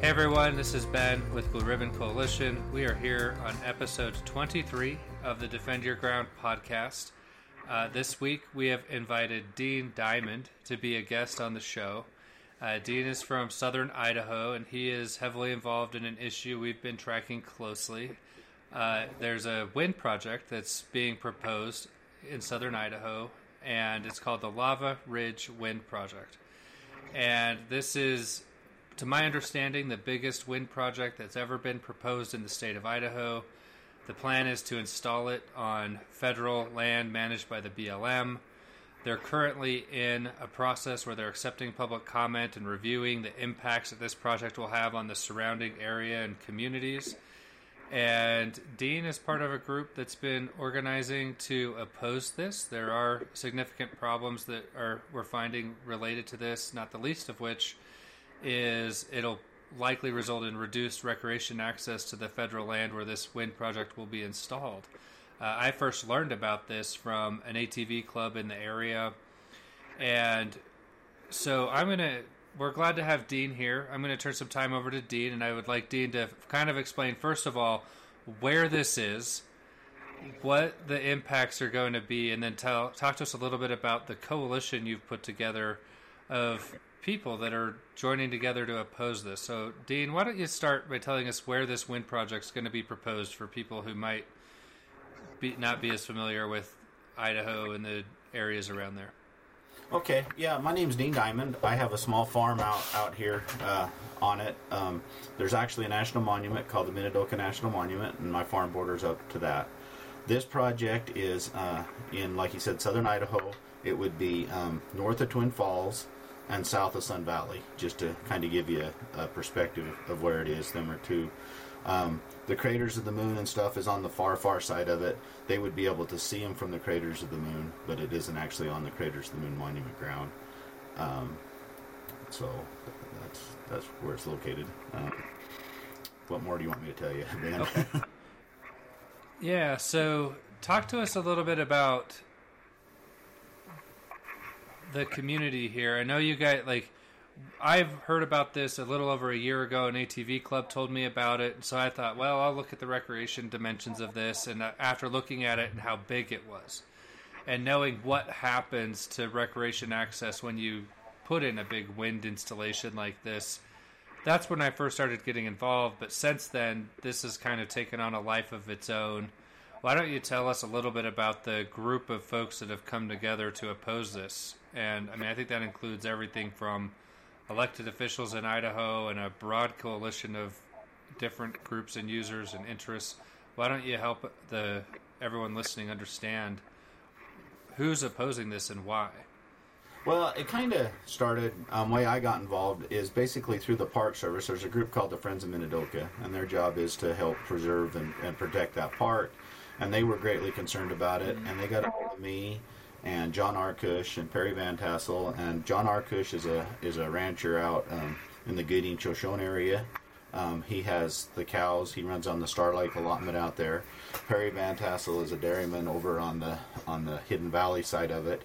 Hey everyone, this is Ben with Blue Ribbon Coalition. We are here on episode 23 of the Defend Your Ground podcast. Uh, this week we have invited Dean Diamond to be a guest on the show. Uh, Dean is from southern Idaho and he is heavily involved in an issue we've been tracking closely. Uh, there's a wind project that's being proposed in southern Idaho, and it's called the Lava Ridge Wind Project. And this is to my understanding, the biggest wind project that's ever been proposed in the state of Idaho. The plan is to install it on federal land managed by the BLM. They're currently in a process where they're accepting public comment and reviewing the impacts that this project will have on the surrounding area and communities. And Dean is part of a group that's been organizing to oppose this. There are significant problems that are we're finding related to this, not the least of which is it'll likely result in reduced recreation access to the federal land where this wind project will be installed. Uh, I first learned about this from an ATV club in the area, and so I'm gonna. We're glad to have Dean here. I'm going to turn some time over to Dean, and I would like Dean to kind of explain first of all where this is, what the impacts are going to be, and then tell talk to us a little bit about the coalition you've put together of people that are joining together to oppose this. So, Dean, why don't you start by telling us where this wind project is going to be proposed for people who might be, not be as familiar with Idaho and the areas around there? Okay, yeah, my name's Dean Diamond. I have a small farm out out here uh, on it. Um, there's actually a national monument called the Minidoka National Monument, and my farm borders up to that. This project is uh, in, like you said, southern Idaho. It would be um, north of Twin Falls, and south of Sun Valley, just to kind of give you a, a perspective of where it is. Them two. Um, the craters of the moon and stuff is on the far, far side of it. They would be able to see them from the craters of the moon, but it isn't actually on the craters of the moon monument ground. Um, so that's that's where it's located. Um, what more do you want me to tell you? Okay. yeah. So talk to us a little bit about the community here. I know you guys like. I've heard about this a little over a year ago. An ATV club told me about it, so I thought, well, I'll look at the recreation dimensions of this. And uh, after looking at it and how big it was, and knowing what happens to recreation access when you put in a big wind installation like this, that's when I first started getting involved. But since then, this has kind of taken on a life of its own. Why don't you tell us a little bit about the group of folks that have come together to oppose this? And I mean, I think that includes everything from elected officials in Idaho and a broad coalition of different groups and users and interests. Why don't you help the everyone listening understand who's opposing this and why? Well, it kind of started. Um, way I got involved is basically through the Park Service. There's a group called the Friends of Minidoka, and their job is to help preserve and, and protect that park and they were greatly concerned about it. And they got a hold of me and John Arkush and Perry Van Tassel. And John Arkush is a is a rancher out um, in the Gooding Shoshone area. Um, he has the cows. He runs on the Star Lake allotment out there. Perry Van Tassel is a dairyman over on the on the Hidden Valley side of it,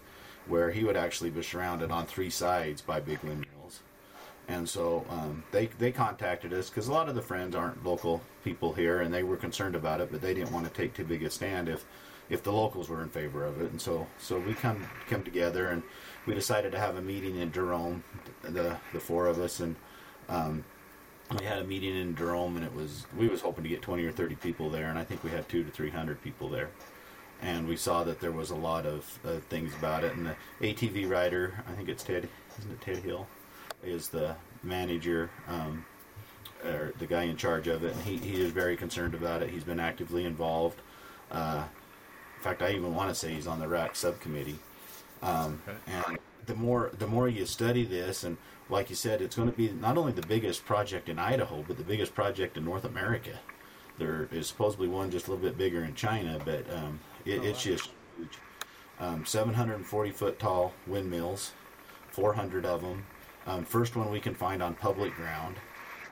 where he would actually be surrounded on three sides by big windmills. And so um, they they contacted us because a lot of the friends aren't local people here, and they were concerned about it, but they didn't want to take too big a stand if if the locals were in favor of it. And so so we come come together and we decided to have a meeting in Jerome, the the four of us, and um, we had a meeting in Jerome, and it was we was hoping to get twenty or thirty people there, and I think we had two to three hundred people there. And we saw that there was a lot of uh, things about it, and the ATV rider, I think it's Ted, isn't it Ted Hill? Is the manager um, or the guy in charge of it, and he, he is very concerned about it. He's been actively involved. Uh, in fact, I even want to say he's on the RAC subcommittee. Um, okay. And the more the more you study this, and like you said, it's going to be not only the biggest project in Idaho, but the biggest project in North America. There is supposedly one just a little bit bigger in China, but um, it, oh, it's wow. just huge. Um, 740 foot tall windmills, 400 of them, um, first one we can find on public ground,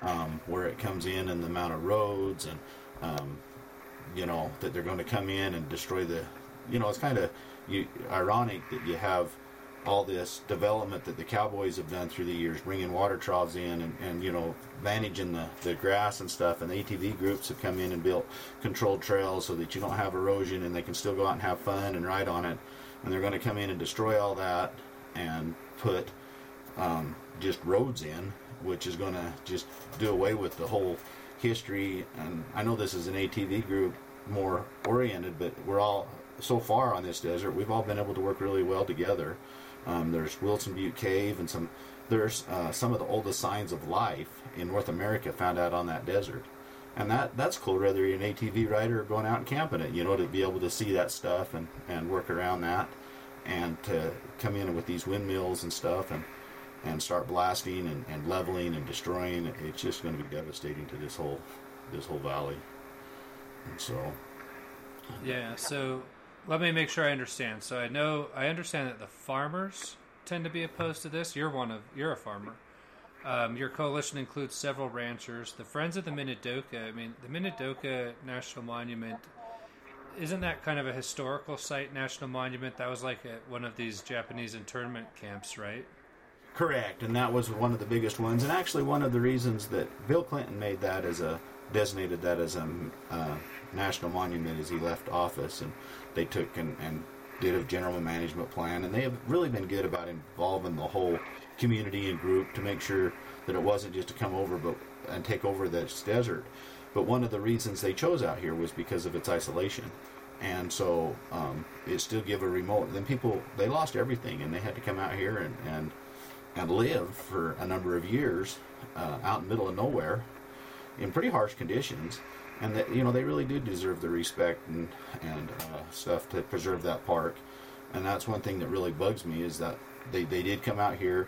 um, where it comes in and the amount of roads and um, you know that they're going to come in and destroy the. You know, it's kind of ironic that you have all this development that the cowboys have done through the years, bringing water troughs in and, and you know managing the, the grass and stuff. And the ATV groups have come in and built controlled trails so that you don't have erosion and they can still go out and have fun and ride on it. And they're going to come in and destroy all that and put um, just roads in, which is going to just do away with the whole history. And I know this is an ATV group more oriented, but we're all so far on this desert. We've all been able to work really well together. Um, there's Wilson Butte Cave and some. There's uh, some of the oldest signs of life in North America found out on that desert, and that that's cool. Whether you're an ATV rider or going out and camping it, you know, to be able to see that stuff and and work around that, and to come in with these windmills and stuff and and start blasting and, and leveling and destroying. It's just going to be devastating to this whole this whole valley. And so, Yeah, so let me make sure I understand. So I know I understand that the farmers tend to be opposed to this. You're one of you're a farmer. Um, your coalition includes several ranchers. The Friends of the Minidoka. I mean, the Minidoka National Monument. Isn't that kind of a historical site, national monument? That was like a, one of these Japanese internment camps, right? Correct, and that was one of the biggest ones, and actually one of the reasons that Bill Clinton made that as a designated that as a uh, national monument as he left office, and they took and, and did a general management plan, and they have really been good about involving the whole community and group to make sure that it wasn't just to come over but and take over this desert. But one of the reasons they chose out here was because of its isolation, and so um, it still give a remote. Then people they lost everything, and they had to come out here and and and live for a number of years uh, out in the middle of nowhere in pretty harsh conditions. And that you know they really do deserve the respect and and uh, stuff to preserve that park. And that's one thing that really bugs me is that they, they did come out here.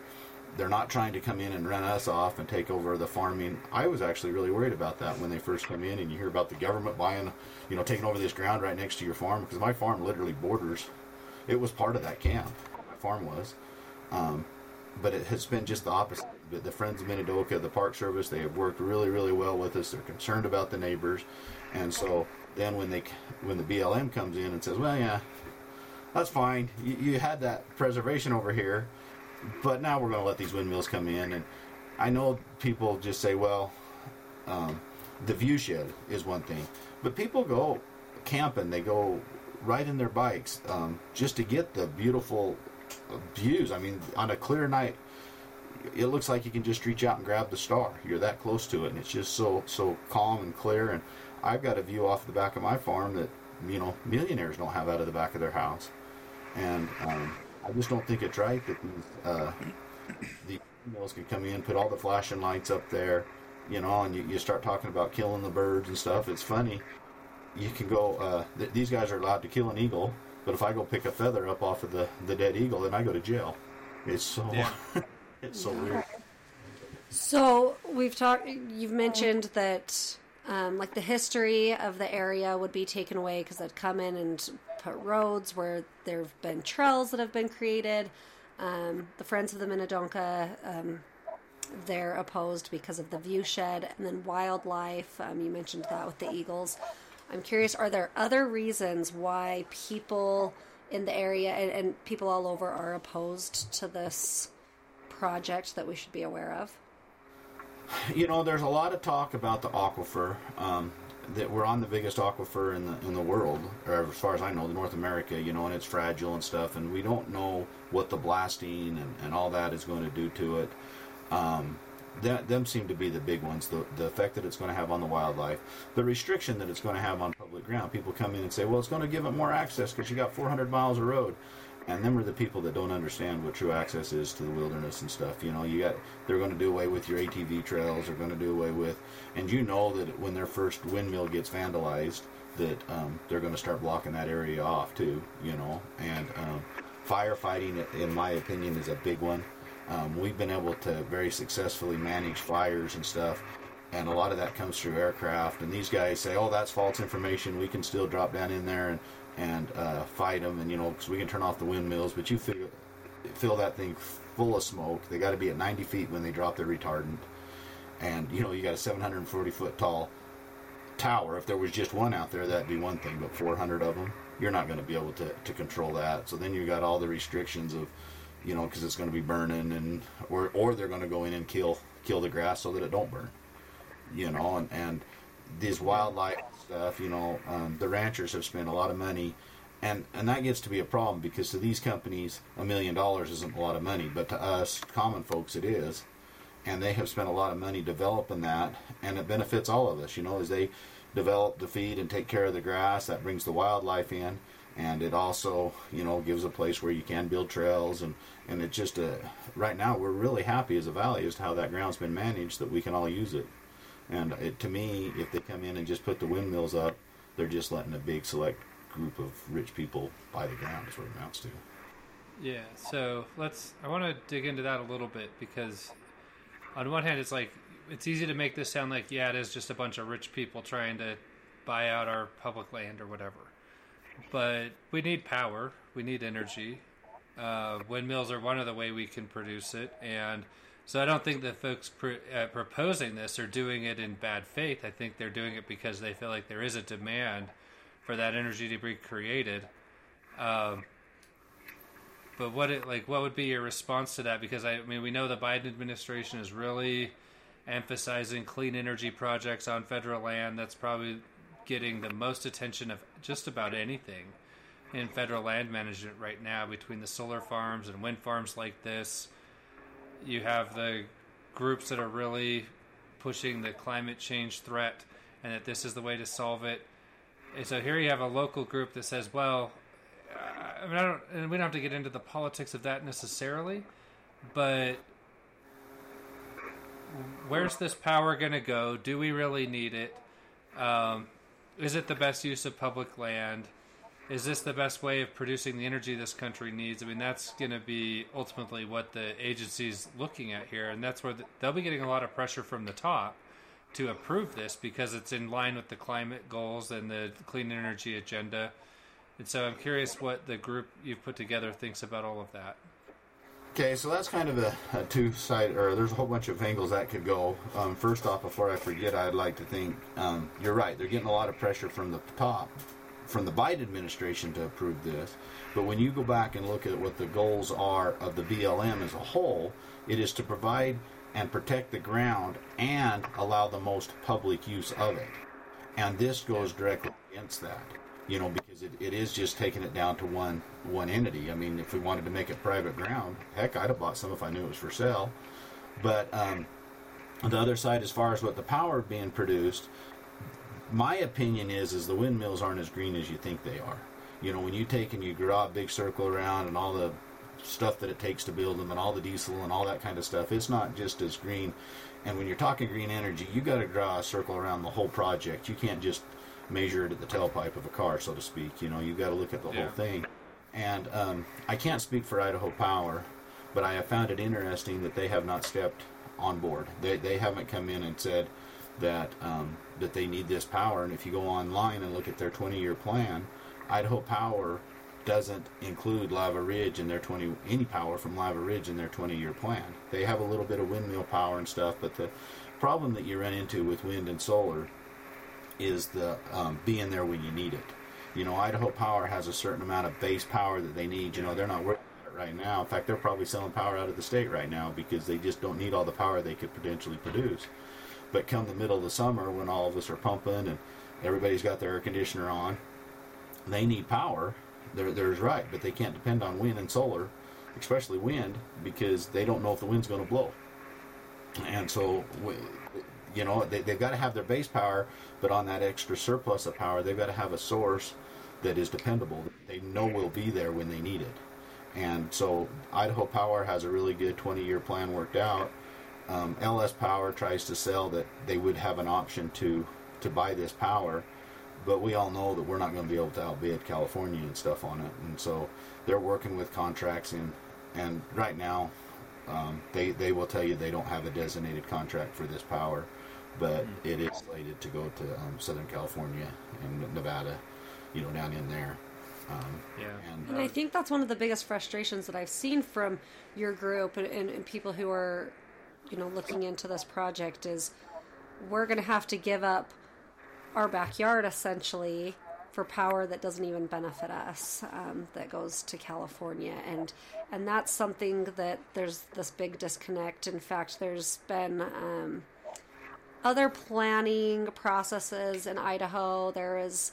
They're not trying to come in and run us off and take over the farming. I was actually really worried about that when they first come in and you hear about the government buying you know taking over this ground right next to your farm because my farm literally borders it was part of that camp my farm was. Um, but it has been just the opposite. The Friends of Minidoka, the Park Service, they have worked really, really well with us. They're concerned about the neighbors, and so then when they when the BLM comes in and says, "Well, yeah, that's fine. You, you had that preservation over here, but now we're going to let these windmills come in." And I know people just say, "Well, um, the view shed is one thing," but people go camping. They go riding their bikes um, just to get the beautiful views. I mean, on a clear night, it looks like you can just reach out and grab the star. You're that close to it, and it's just so so calm and clear. And I've got a view off the back of my farm that you know millionaires don't have out of the back of their house. And um, I just don't think it's right that uh, the mills can come in, put all the flashing lights up there, you know, and you, you start talking about killing the birds and stuff. It's funny. You can go. Uh, th- these guys are allowed to kill an eagle but if I go pick a feather up off of the, the dead eagle, then I go to jail. It's so Yeah. it's so weird. So we've talked. You've mentioned that, um, like the history of the area would be taken away because they'd come in and put roads where there have been trails that have been created. Um, the Friends of the Minnetonka, um, they're opposed because of the view shed, and then wildlife. Um, you mentioned that with the eagles. I'm curious, are there other reasons why people in the area and, and people all over are opposed to this project that we should be aware of? You know, there's a lot of talk about the aquifer. Um, that we're on the biggest aquifer in the in the world, or as far as I know, the North America. You know, and it's fragile and stuff, and we don't know what the blasting and, and all that is going to do to it. Um, that, them seem to be the big ones. The, the effect that it's going to have on the wildlife, the restriction that it's going to have on public ground. People come in and say, "Well, it's going to give it more access because you got 400 miles of road," and them are the people that don't understand what true access is to the wilderness and stuff. You know, you got they're going to do away with your ATV trails. They're going to do away with, and you know that when their first windmill gets vandalized, that um, they're going to start blocking that area off too. You know, and um, firefighting, in my opinion, is a big one. Um, we've been able to very successfully manage fires and stuff, and a lot of that comes through aircraft. And these guys say, "Oh, that's false information. We can still drop down in there and and uh, fight them, and you know, because we can turn off the windmills, but you fill, fill that thing full of smoke. They got to be at 90 feet when they drop their retardant, and you know, you got a 740 foot tall tower. If there was just one out there, that'd be one thing, but 400 of them, you're not going to be able to, to control that. So then you got all the restrictions of you know, because it's going to be burning, and or or they're going to go in and kill kill the grass so that it don't burn, you know, and and these wildlife stuff, you know, um, the ranchers have spent a lot of money. And, and that gets to be a problem because to these companies, a million dollars isn't a lot of money, but to us common folks, it is and they have spent a lot of money developing that, and it benefits all of us. You know, as they develop the feed and take care of the grass, that brings the wildlife in, and it also, you know, gives a place where you can build trails, and and it just a right now we're really happy as a valley as to how that ground's been managed that we can all use it. And it, to me, if they come in and just put the windmills up, they're just letting a big select group of rich people buy the ground. Is what it amounts to. Yeah. So let's. I want to dig into that a little bit because on one hand, it's like it's easy to make this sound like yeah, it is just a bunch of rich people trying to buy out our public land or whatever. But we need power, we need energy. Uh, windmills are one of the way we can produce it, and so I don't think the folks pr- uh, proposing this are doing it in bad faith. I think they're doing it because they feel like there is a demand for that energy to be created. Um, but what it like what would be your response to that because I, I mean we know the Biden administration is really emphasizing clean energy projects on federal land that's probably getting the most attention of just about anything in federal land management right now between the solar farms and wind farms like this you have the groups that are really pushing the climate change threat and that this is the way to solve it and so here you have a local group that says well I mean, I don't, and we don't have to get into the politics of that necessarily, but where's this power going to go? Do we really need it? Um, is it the best use of public land? Is this the best way of producing the energy this country needs? I mean, that's going to be ultimately what the agency's looking at here, and that's where the, they'll be getting a lot of pressure from the top to approve this because it's in line with the climate goals and the clean energy agenda. And so I'm curious what the group you've put together thinks about all of that. Okay, so that's kind of a, a two side, or there's a whole bunch of angles that could go. Um, first off, before I forget, I'd like to think um, you're right. They're getting a lot of pressure from the top, from the Biden administration to approve this. But when you go back and look at what the goals are of the BLM as a whole, it is to provide and protect the ground and allow the most public use of it. And this goes directly against that you know, because it, it is just taking it down to one one entity. I mean, if we wanted to make it private ground, heck, I'd have bought some if I knew it was for sale. But um, the other side, as far as what the power being produced, my opinion is is the windmills aren't as green as you think they are. You know, when you take and you draw a big circle around and all the stuff that it takes to build them and all the diesel and all that kind of stuff, it's not just as green. And when you're talking green energy, you got to draw a circle around the whole project. You can't just measure it at the tailpipe of a car, so to speak. You know, you've got to look at the yeah. whole thing. And um, I can't speak for Idaho Power, but I have found it interesting that they have not stepped on board. They, they haven't come in and said that um, that they need this power. And if you go online and look at their 20-year plan, Idaho Power doesn't include Lava Ridge in their 20 any power from Lava Ridge in their 20-year plan. They have a little bit of windmill power and stuff, but the problem that you run into with wind and solar is the um, being there when you need it. You know, Idaho Power has a certain amount of base power that they need. You know, they're not working right now. In fact, they're probably selling power out of the state right now because they just don't need all the power they could potentially produce. But come the middle of the summer, when all of us are pumping and everybody's got their air conditioner on, they need power. There's right, but they can't depend on wind and solar, especially wind, because they don't know if the wind's going to blow. And so you know they, they've got to have their base power but on that extra surplus of power they've got to have a source that is dependable. That they know will be there when they need it. And so idaho power has a really good 20 year plan worked out. Um, ls power tries to sell that they would have an option to to buy this power but we all know that we're not going to be able to outbid california and stuff on it. And so they're working with contracts and and right now um, they they will tell you they don't have a designated contract for this power but it is slated to go to um, Southern California and Nevada, you know, down in there. Um, yeah, and, and uh, I think that's one of the biggest frustrations that I've seen from your group and, and, and people who are, you know, looking into this project is we're going to have to give up our backyard essentially for power that doesn't even benefit us um, that goes to California. And and that's something that there's this big disconnect. In fact there's been um, other planning processes in Idaho there is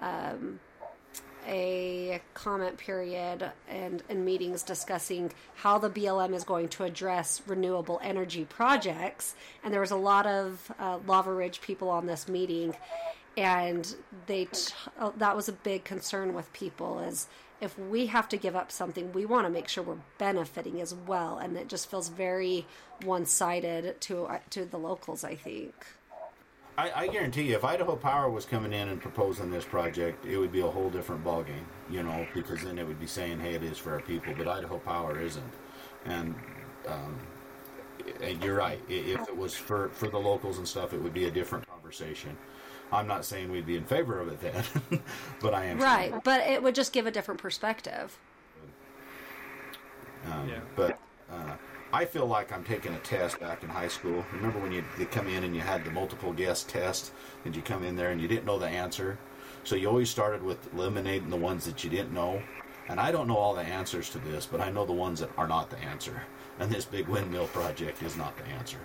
um, a comment period and, and meetings discussing how the BLM is going to address renewable energy projects. And there was a lot of uh, Lava Ridge people on this meeting, and they t- uh, that was a big concern with people is if we have to give up something, we want to make sure we're benefiting as well. And it just feels very one sided to uh, to the locals, I think. I, I, guarantee you, if Idaho Power was coming in and proposing this project, it would be a whole different ballgame, you know, because then it would be saying, hey, it is for our people, but Idaho Power isn't. And, um, and you're right. If it was for, for the locals and stuff, it would be a different conversation. I'm not saying we'd be in favor of it then, but I am. Right, but it would just give a different perspective. Um, yeah. But uh, I feel like I'm taking a test back in high school. Remember when you, you come in and you had the multiple guess test, and you come in there and you didn't know the answer? So you always started with eliminating the ones that you didn't know. And I don't know all the answers to this, but I know the ones that are not the answer. And this big windmill project is not the answer.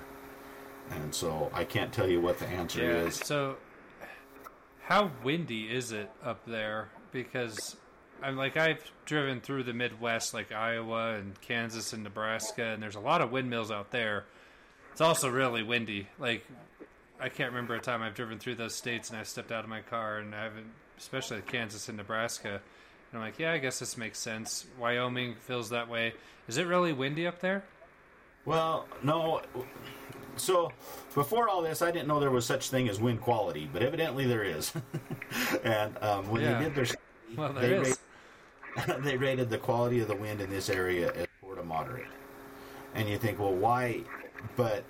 And so I can't tell you what the answer yeah, is. So, how windy is it up there? Because I'm like I've driven through the Midwest, like Iowa and Kansas and Nebraska, and there's a lot of windmills out there. It's also really windy. Like I can't remember a time I've driven through those states and I stepped out of my car and I haven't, especially Kansas and Nebraska. And I'm like, yeah, I guess this makes sense. Wyoming feels that way. Is it really windy up there? Well, no. So before all this, I didn't know there was such thing as wind quality, but evidently there is. and um, when yeah. they did their, well, they is. they rated the quality of the wind in this area as poor to moderate. And you think, well, why? But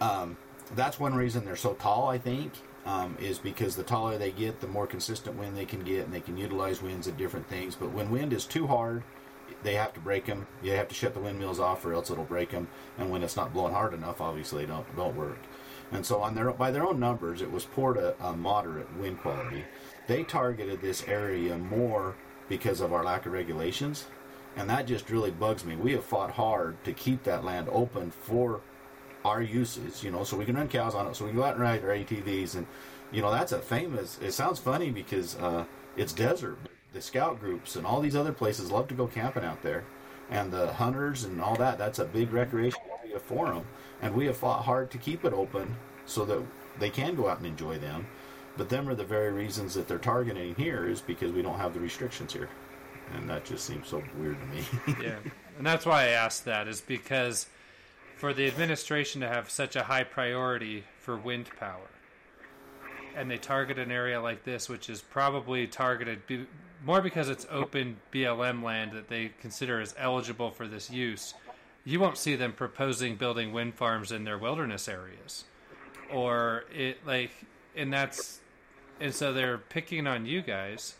um, that's one reason they're so tall, I think, um, is because the taller they get, the more consistent wind they can get, and they can utilize winds at different things. But when wind is too hard, they have to brake them. You have to shut the windmills off, or else it'll break them. And when it's not blowing hard enough, obviously, they don't don't work. And so, on their by their own numbers, it was poor to uh, moderate wind quality. They targeted this area more because of our lack of regulations. And that just really bugs me. We have fought hard to keep that land open for our uses, you know, so we can run cows on it, so we can go out and ride our ATVs. And, you know, that's a famous, it sounds funny because uh, it's desert. The scout groups and all these other places love to go camping out there. And the hunters and all that, that's a big recreation area for them. And we have fought hard to keep it open so that they can go out and enjoy them. But them are the very reasons that they're targeting here is because we don't have the restrictions here. And that just seems so weird to me. yeah. And that's why I asked that, is because for the administration to have such a high priority for wind power, and they target an area like this, which is probably targeted more because it's open BLM land that they consider as eligible for this use, you won't see them proposing building wind farms in their wilderness areas. Or it like and that's and so they're picking on you guys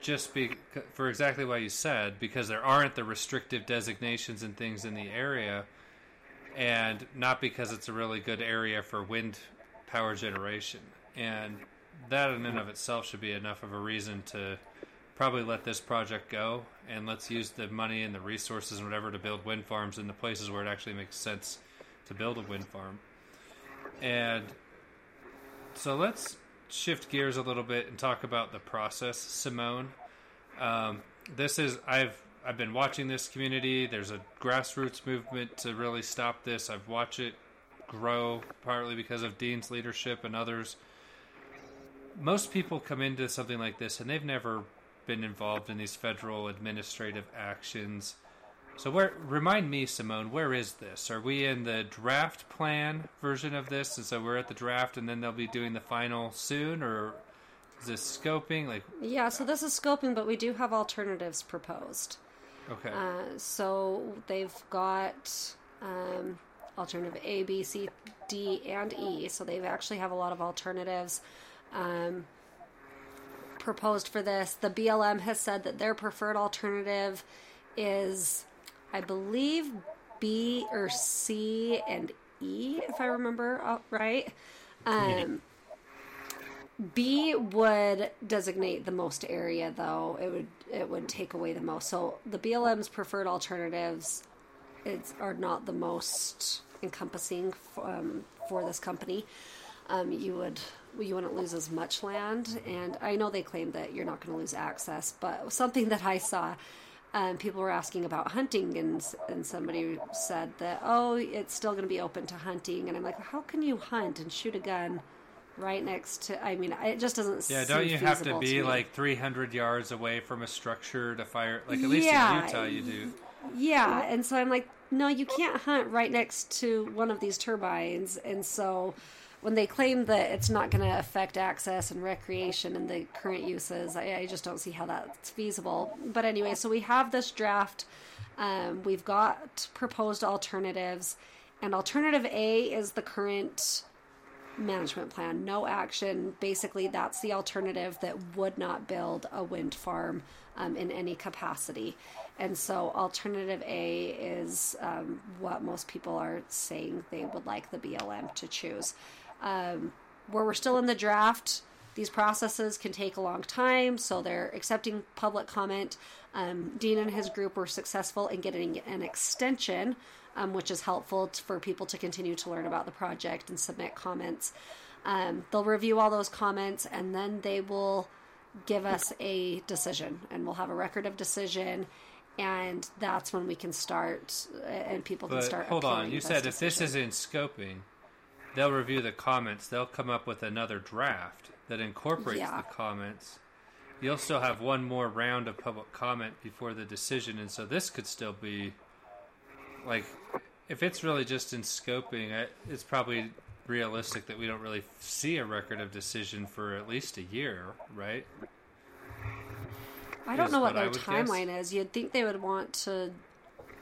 just be for exactly what you said because there aren't the restrictive designations and things in the area and not because it's a really good area for wind power generation and that in and of itself should be enough of a reason to probably let this project go and let's use the money and the resources and whatever to build wind farms in the places where it actually makes sense to build a wind farm and so let's shift gears a little bit and talk about the process, Simone. Um, this is I've I've been watching this community. There's a grassroots movement to really stop this. I've watched it grow partly because of Dean's leadership and others. Most people come into something like this and they've never been involved in these federal administrative actions. So where remind me, Simone, where is this? Are we in the draft plan version of this? And so we're at the draft, and then they'll be doing the final soon, or is this scoping? Like yeah, so this is scoping, but we do have alternatives proposed. Okay. Uh, so they've got um, alternative A, B, C, D, and E. So they actually have a lot of alternatives. Um, proposed for this. The BLM has said that their preferred alternative is I believe B or C and E, if I remember right. Um, B would designate the most area, though it would it would take away the most. So the BLM's preferred alternatives it's, are not the most encompassing um, for this company. Um, you would you wouldn't lose as much land, and I know they claim that you're not going to lose access, but something that I saw. Um, people were asking about hunting, and and somebody said that oh, it's still going to be open to hunting, and I'm like, how can you hunt and shoot a gun right next to. I mean, it just doesn't. Yeah, don't you have to be to like 300 yards away from a structure to fire? Like at least Yeah. in Utah, you do. Yeah, and so I'm like, no, you can't hunt right next to one of these turbines, and so when they claim that it's not going to affect access and recreation and the current uses, I, I just don't see how that's feasible. But anyway, so we have this draft. Um, we've got proposed alternatives, and alternative A is the current management plan. No action. Basically, that's the alternative that would not build a wind farm um, in any capacity. And so, alternative A is um, what most people are saying they would like the BLM to choose. Um, where we're still in the draft, these processes can take a long time, so they're accepting public comment. Um, Dean and his group were successful in getting an extension, um, which is helpful t- for people to continue to learn about the project and submit comments. Um, they'll review all those comments and then they will give us a decision, and we'll have a record of decision. And that's when we can start, uh, and people can start. hold on, you said if this is in scoping, they'll review the comments. They'll come up with another draft that incorporates Yeah. the comments. You'll still have one more round of public comment before the decision, and so this could still be like if it's really just in scoping, it's probably realistic that we don't really see a record of decision for at least a year, right? I don't is know what what their would guess. timeline is. You'd think they would want to.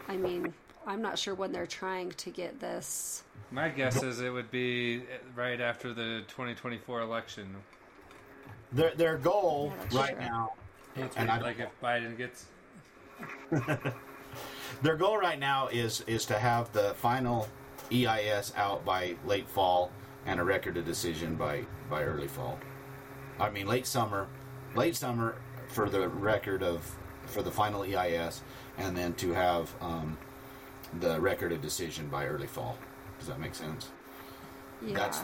I mean, I'm not sure when they're trying to get this. My guess is it would be right after the 2024 election. Their their goal Yeah, right true. now, It's And I- like if Biden gets their goal right now is is to have the final EIS out by late fall and a record of decision by by early fall. I mean late summer, late summer for the record of for the final EIS, and then to have um, the record of decision by early fall. Does that make sense? Yeah. That's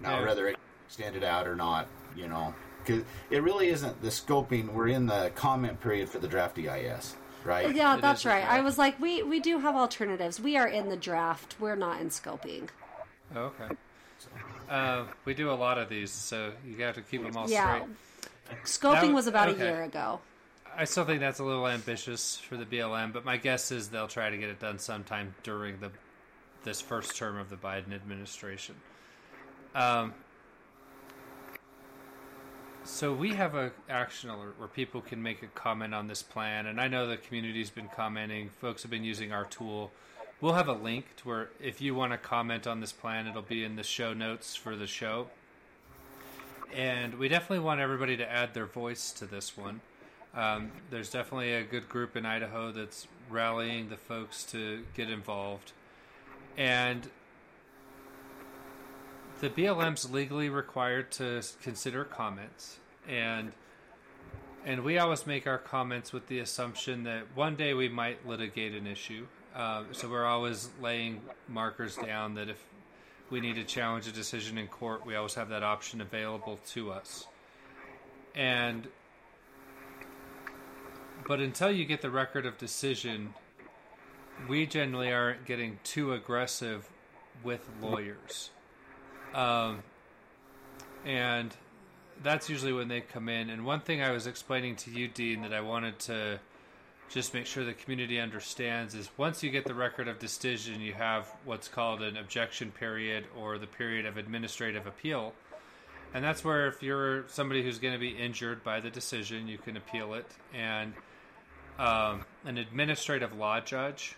now Yeah. whether it extended out or not, you know, because it really isn't the scoping. We're in the comment period for the draft EIS, right? yeah, It that's right. I was like, we we do have alternatives. We are in the draft. We're not in scoping. Oh, okay. Uh, we do a lot of these, so you have to keep them all yeah. straight. Scoping That- was about okay. a year ago. I still think that's a little ambitious for the BLM, but my guess is they'll try to get it done sometime during the this first term of the Biden administration. Um, so we have a action alert where people can make a comment on this plan, and I know the community's been commenting. Folks have been using our tool. We'll have a link to where if you want to comment on this plan, it'll be in the show notes for the show. And we definitely want everybody to add their voice to this one. Um, there's definitely a good group in Idaho that's rallying the folks to get involved. And the BLM's legally required to consider comments. And and we always make our comments with the assumption that one day we might litigate an issue. Um, so we're always laying markers down that if we need to challenge a decision in court, we always have that option available to us. And but until you get the record of decision, we generally aren't getting too aggressive with lawyers. Um, and that's usually when they come in. And one thing I was explaining to you, Dean, that I wanted to just make sure the community understands is once you get the record of decision, you have what's called an objection period or the period of administrative appeal. And that's where if you're somebody who's going to be injured by the decision, you can appeal it. And um, an administrative law judge,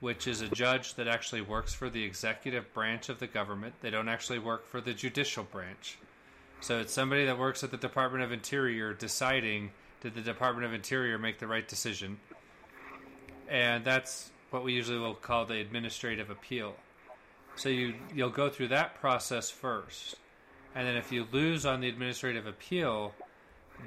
which is a judge that actually works for the executive branch of the government, they don't actually work for the judicial branch. So it's somebody that works at the Department of Interior deciding did the Department of Interior make the right decision? And that's what we usually will call the administrative appeal. So you you'll go through that process first. And then if you lose on the administrative appeal,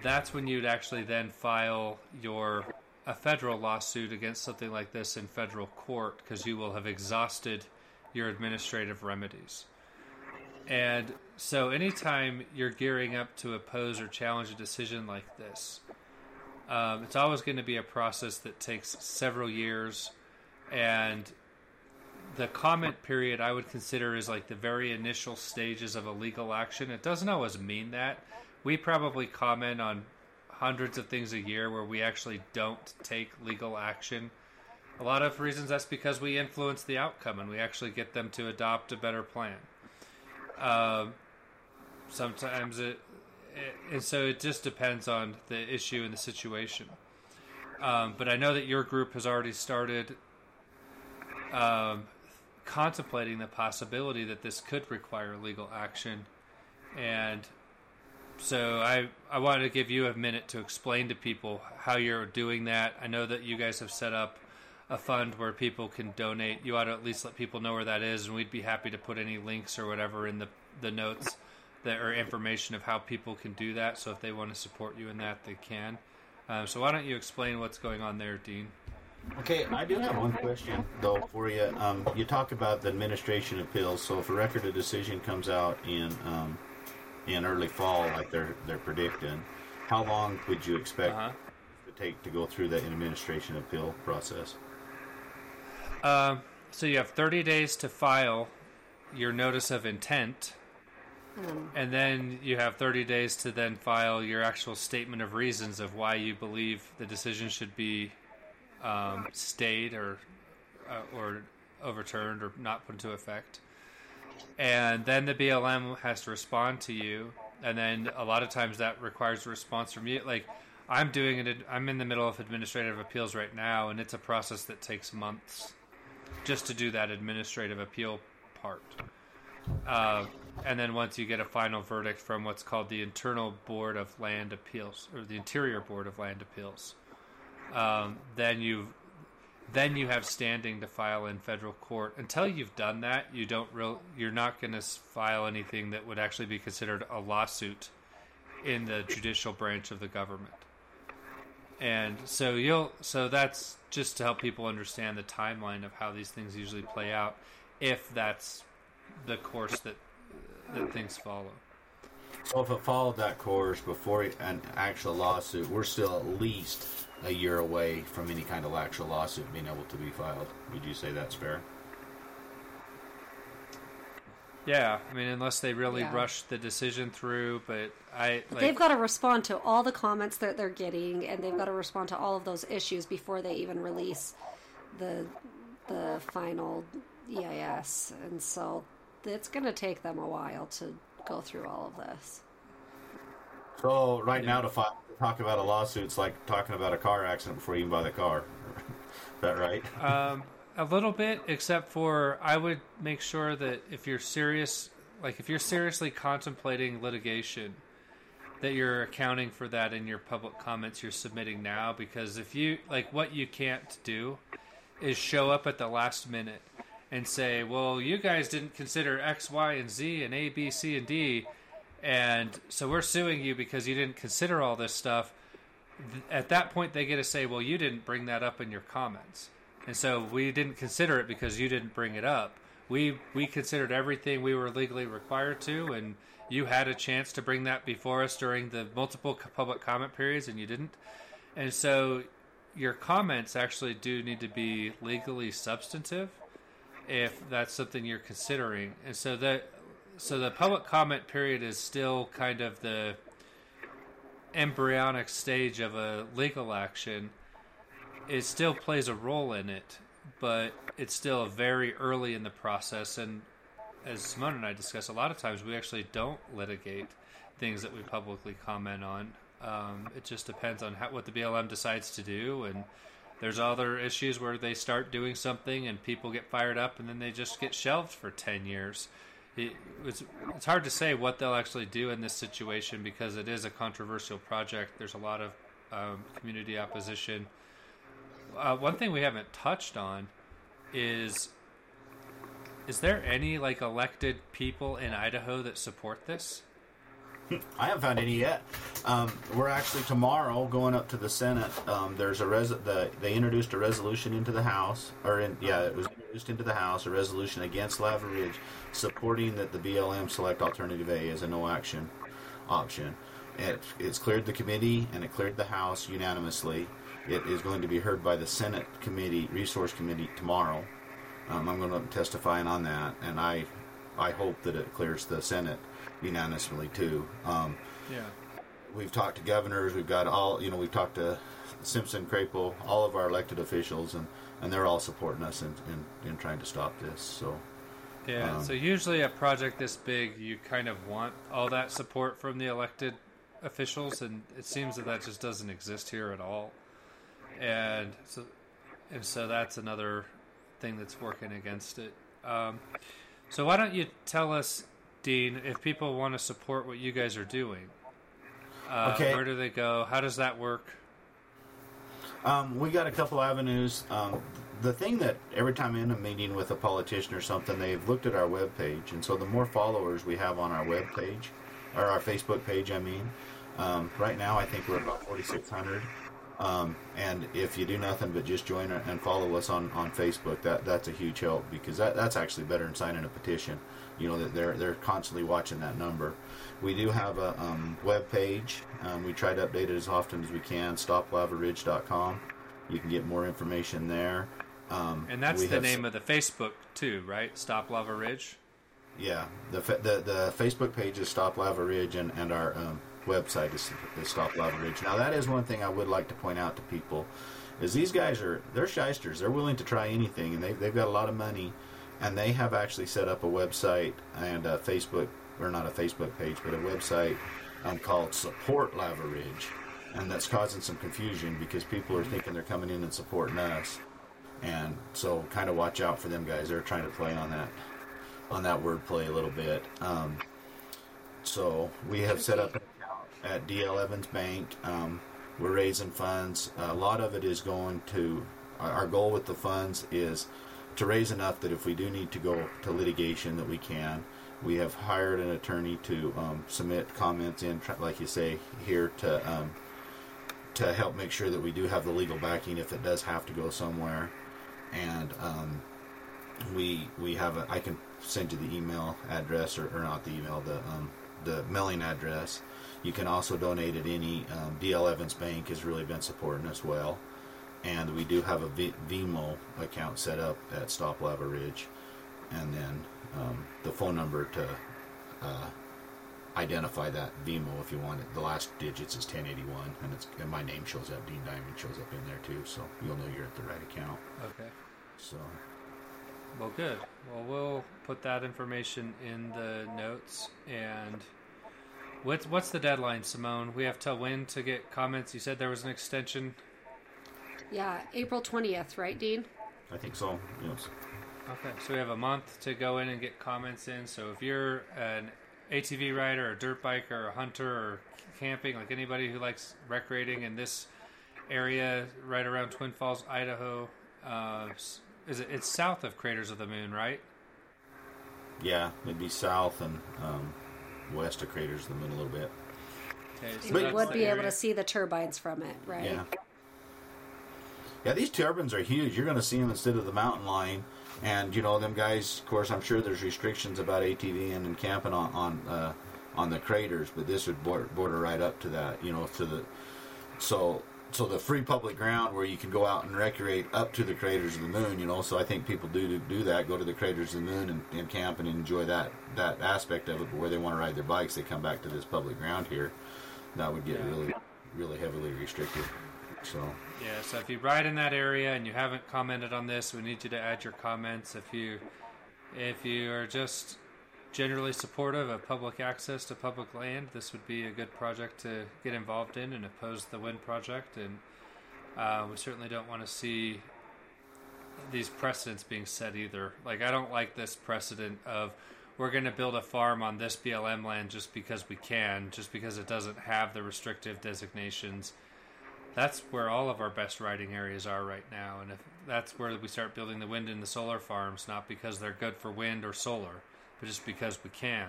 that's when you'd actually then file your a federal lawsuit against something like this in federal court because you will have exhausted your administrative remedies. And so, anytime you're gearing up to oppose or challenge a decision like this, um, it's always going to be a process that takes several years. And the comment period I would consider is like the very initial stages of a legal action. It doesn't always mean that. We probably comment on hundreds of things a year where we actually don't take legal action. A lot of reasons that's because we influence the outcome and we actually get them to adopt a better plan. Um, sometimes it, it, and so it just depends on the issue and the situation. Um, but I know that your group has already started um, contemplating the possibility that this could require legal action, and so I I wanted to give you a minute to explain to people how you're doing that. I know that you guys have set up a fund where people can donate. You ought to at least let people know where that is, and we'd be happy to put any links or whatever in the the notes that are information of how people can do that. So if they want to support you in that, they can. Um, so why don't you explain what's going on there, Dean? Okay, I do have one question though for you. Um, you talk about the administration appeals. So if a record of decision comes out in um, in early fall, like they're they're predicting, how long would you expect Uh-huh. it to take to go through that administration appeal process? Um, so you have 30 days to file your notice of intent, and then you have 30 days to then file your actual statement of reasons of why you believe the decision should be um, stayed or uh, or overturned or not put into effect. And then the BLM has to respond to you, and then a lot of times that requires a response from you. Like I'm doing it, I'm in the middle of administrative appeals right now, and it's a process that takes months just to do that administrative appeal part. Uh, and then once you get a final verdict from what's called the Internal Board of Land Appeals or the Interior Board of Land Appeals, um, then you then you have standing to file in federal court. Until you've done that, you don't real you're not going to file anything that would actually be considered a lawsuit in the judicial branch of the government. And so you'll so that's just to help people understand the timeline of how these things usually play out if that's the course that that things follow. So if it followed that course before an actual lawsuit, we're still at least a year away from any kind of actual lawsuit being able to be filed. Would you say that's fair? Yeah, I mean unless they really Yeah. rush the decision through, but I like they've got to respond to all the comments that they're getting, and they've got to respond to all of those issues before they even release the the final EIS. And so it's going to take them a while to go through all of this. So right now to fi- talk about a lawsuit's like talking about a car accident before you even buy the car. Is that right? Um, a little bit, except for I would make sure that if you're serious, like if you're seriously contemplating litigation, that you're accounting for that in your public comments you're submitting now. Because if you like, what you can't do is show up at the last minute and say, "Well, you guys didn't consider X, Y, and Z, and A, B, C, and D." And so we're suing you because you didn't consider all this stuff at that point they get to say, "Well, you didn't bring that up in your comments." And so we didn't consider it because you didn't bring it up. We we considered everything we were legally required to and you had a chance to bring that before us during the multiple public comment periods and you didn't. And so your comments actually do need to be legally substantive if that's something you're considering. And so that so the public comment period is still kind of the embryonic stage of a legal action, it still plays a role in it, but it's still very early in the process. And as Simone and I discuss, a lot of times we actually don't litigate things that we publicly comment on. Um, it just depends on how, what the BLM decides to do, and there's other issues where they start doing something and people get fired up, and then they just get shelved for ten years. It, it's, it's hard to say what they'll actually do in this situation because it is a controversial project. There's a lot of um, community opposition. Uh, one thing we haven't touched on is is there any like elected people in Idaho that support this? I haven't found any yet. Um, we're actually tomorrow going up to the Senate. Um, there's a res- the, they introduced a resolution into the House, or in, yeah, it was introduced into the House, a resolution against Lava Ridge, supporting that the BLM select alternative A as a no action option. It, it's cleared the committee and it cleared the House unanimously. It is going to be heard by the Senate Committee, Resource Committee tomorrow. Um, I'm going to testify on that, and I, I hope that it clears the Senate unanimously too. Um, Yeah. we've talked to governors, we've got all, you know, we've talked to Simpson, Crapo, all of our elected officials, and, and they're all supporting us in, in, in trying to stop this. So, Yeah. Um, so usually a project this big, you kind of want all that support from the elected officials, and it seems that that just doesn't exist here at all. And so, and so that's another thing that's working against it. Um, so why don't you tell us, Dean, if people want to support what you guys are doing? Uh, Okay. Where do they go? How does that work? Um, we got a couple avenues. Um, the thing that every time I'm in a meeting with a politician or something, they've looked at our web page, and so the more followers we have on our web page, or our Facebook page, I mean, um, right now I think we're about 4,600. Um, and if you do nothing but just join and follow us on, on Facebook, that that's a huge help because that, that's actually better than signing a petition. You know that they're they're constantly watching that number. We do have a um, web page. Um, we try to update it as often as we can. StopLavaRidge.com. You can get more information there. Um, And that's the name of the Facebook too, right? Stop Lava Ridge. Yeah, the fa- the the Facebook page is Stop Lava Ridge, and and our um, website is, is Stop Lava Ridge. Now that is one thing I would like to point out to people, is these guys are they're shysters. They're willing to try anything, and they they've got a lot of money, and they have actually set up a website and a Facebook or not a Facebook page, but a website um, called Support Lava Ridge, and that's causing some confusion because people are thinking they're coming in and supporting us, and so kind of watch out for them guys. They're trying to play on that on that wordplay a little bit. Um, so we have set up at DL Evans Bank. Um, we're raising funds. A lot of it is going to. Our goal with the funds is to raise enough that if we do need to go to litigation, that we can. We have hired an attorney to um, submit comments in, like you say here, to um, to help make sure that we do have the legal backing if it does have to go somewhere. And um, we we have a I can send you the email address or, or not the email the um, the mailing address. You can also donate at any um, DL Evans Bank has really been supporting us well, and we do have a v- Venmo account set up at Stop Lava Ridge, and then um, the phone number to uh, identify that Venmo if you want it. The last digits is 1081, and it's and my name shows up. Dean Diamond shows up in there too, so you'll know you're at the right account. Okay. So. Well, good. Well, we'll put that information in the notes. And what's what's the deadline, Simone? We have till when to get comments? You said there was an extension. Yeah, April 20th, right, Dean? I think so. Yes. Okay, so we have a month to go in and get comments in. So if you're an ATV rider, a dirt biker, a hunter, or camping, like anybody who likes recreating in this area, right around Twin Falls, Idaho, uh, is it? It's south of Craters of the Moon, right? Yeah, it'd be south and um, west of Craters of the Moon a little bit. Okay, so You would the be able to see the turbines from it, right? Yeah. Yeah, these turbines are huge. You're going to see them instead of the mountain lion. And, you know, them guys, of course, I'm sure there's restrictions about ATVing and camping on on, uh, on the craters, but this would border, border right up to that, you know, to the. So. So the free public ground where you can go out and recreate up to the craters of the moon, you know. So I think people do do that, go to the craters of the moon and, and camp and enjoy that that aspect of it. But where they want to ride their bikes, they come back to this public ground here. That would get Yeah. really, really heavily restricted. So Yeah, so if you ride in that area and you haven't commented on this, we need you to add your comments. If you if you are just generally supportive of public access to public land, this would be a good project to get involved in and oppose the wind project. And uh, we certainly don't want to see these precedents being set either. Like I don't like this precedent of we're going to build a farm on this BLM land just because we can, just because it doesn't have the restrictive designations that's where all of our best riding areas are right now. And if that's where we start building the wind and the solar farms, not because they're good for wind or solar, but just because we can,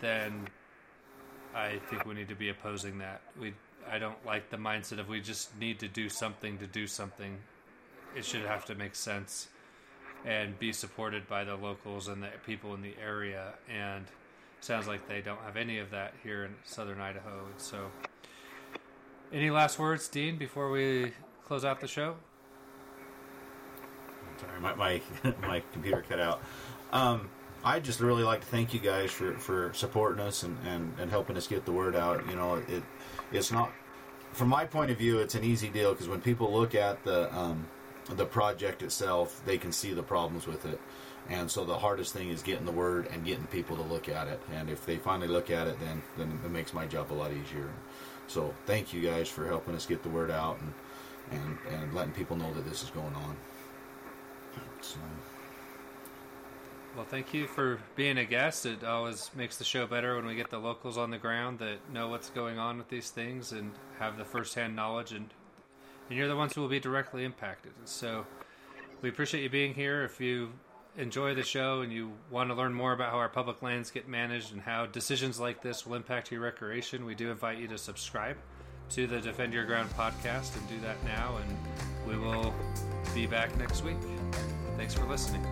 then I think we need to be opposing that. We I don't like the mindset of we just need to do something to do something. It should have to make sense and be supported by the locals and the people in the area. And sounds like they don't have any of that here in southern Idaho. So, any last words, Dean, before we close out the show? Sorry, my my, my computer cut out. Um, I just really like to thank you guys for, for supporting us and, and, and helping us get the word out. You know, it it's not from my point of view, it's an easy deal because when people look at the um, the project itself, they can see the problems with it. And so the hardest thing is getting the word and getting people to look at it. And if they finally look at it, then then it makes my job a lot easier. So thank you guys for helping us get the word out and and, and letting people know that this is going on. So. Well, thank you for being a guest. It always makes the show better when we get the locals on the ground that know what's going on with these things and have the firsthand knowledge, and and you're the ones who will be directly impacted. So we appreciate you being here. If you enjoy the show and you want to learn more about how our public lands get managed and how decisions like this will impact your recreation, we do invite you to subscribe to the Defend Your Ground podcast and do that now. And we will be back next week. Thanks for listening.